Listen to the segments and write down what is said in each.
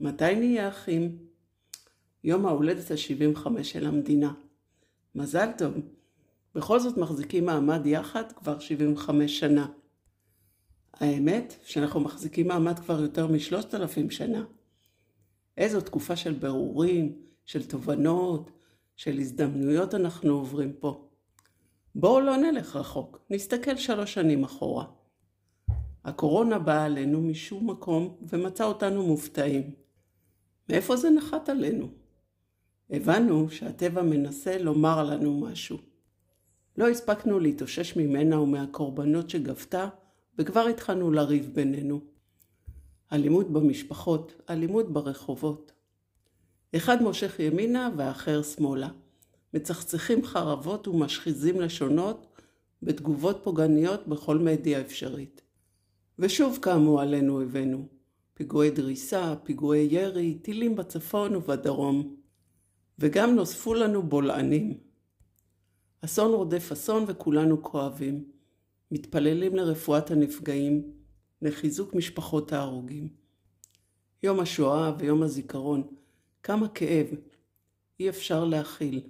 מתי נהיה אחים? יום ההולדת ה-75 של המדינה. מזל טוב. בכל זאת מחזיקים מעמד יחד כבר 75 שנה. האמת שאנחנו מחזיקים מעמד כבר יותר משלושת אלפים שנה. איזו תקופה של ברורים, של תובנות, של הזדמנויות אנחנו עוברים פה. בואו לא נלך רחוק, נסתכל שלוש שנים אחורה. הקורונה באה עלינו משום מקום ומצא אותנו מופתעים. מאיפה זה נחת עלינו? הבנו שהטבע מנסה לומר לנו משהו. לא הספקנו להתאושש ממנה ומהקורבנות שגבתה, וכבר התחלנו לריב בינינו. אלימות במשפחות, אלימות ברחובות. אחד מושך ימינה והאחר שמאלה. מצחצחים חרבות ומשחיזים לשונות בתגובות פוגעניות בכל מדיה אפשרית. ושוב קמו עלינו אויבינו. פיגועי דריסה, פיגועי ירי, טילים בצפון ובדרום. וגם נוספו לנו בולענים. אסון רודף אסון וכולנו כואבים. מתפללים לרפואת הנפגעים, לחיזוק משפחות ההרוגים. יום השואה ויום הזיכרון, כמה כאב, אי אפשר להכיל.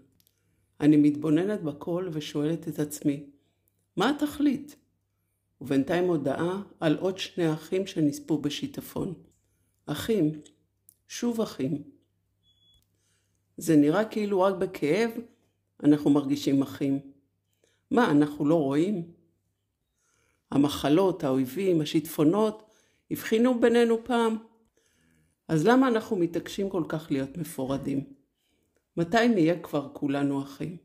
אני מתבוננת בכל ושואלת את עצמי, מה התכלית? ובינתיים הודעה על עוד שני אחים שנספו בשיטפון. אחים, שוב אחים. זה נראה כאילו רק בכאב אנחנו מרגישים אחים. מה, אנחנו לא רואים? המחלות, האויבים, השיטפונות, הבחינו בינינו פעם. אז למה אנחנו מתעקשים כל כך להיות מפורדים? מתי נהיה כבר כולנו אחים?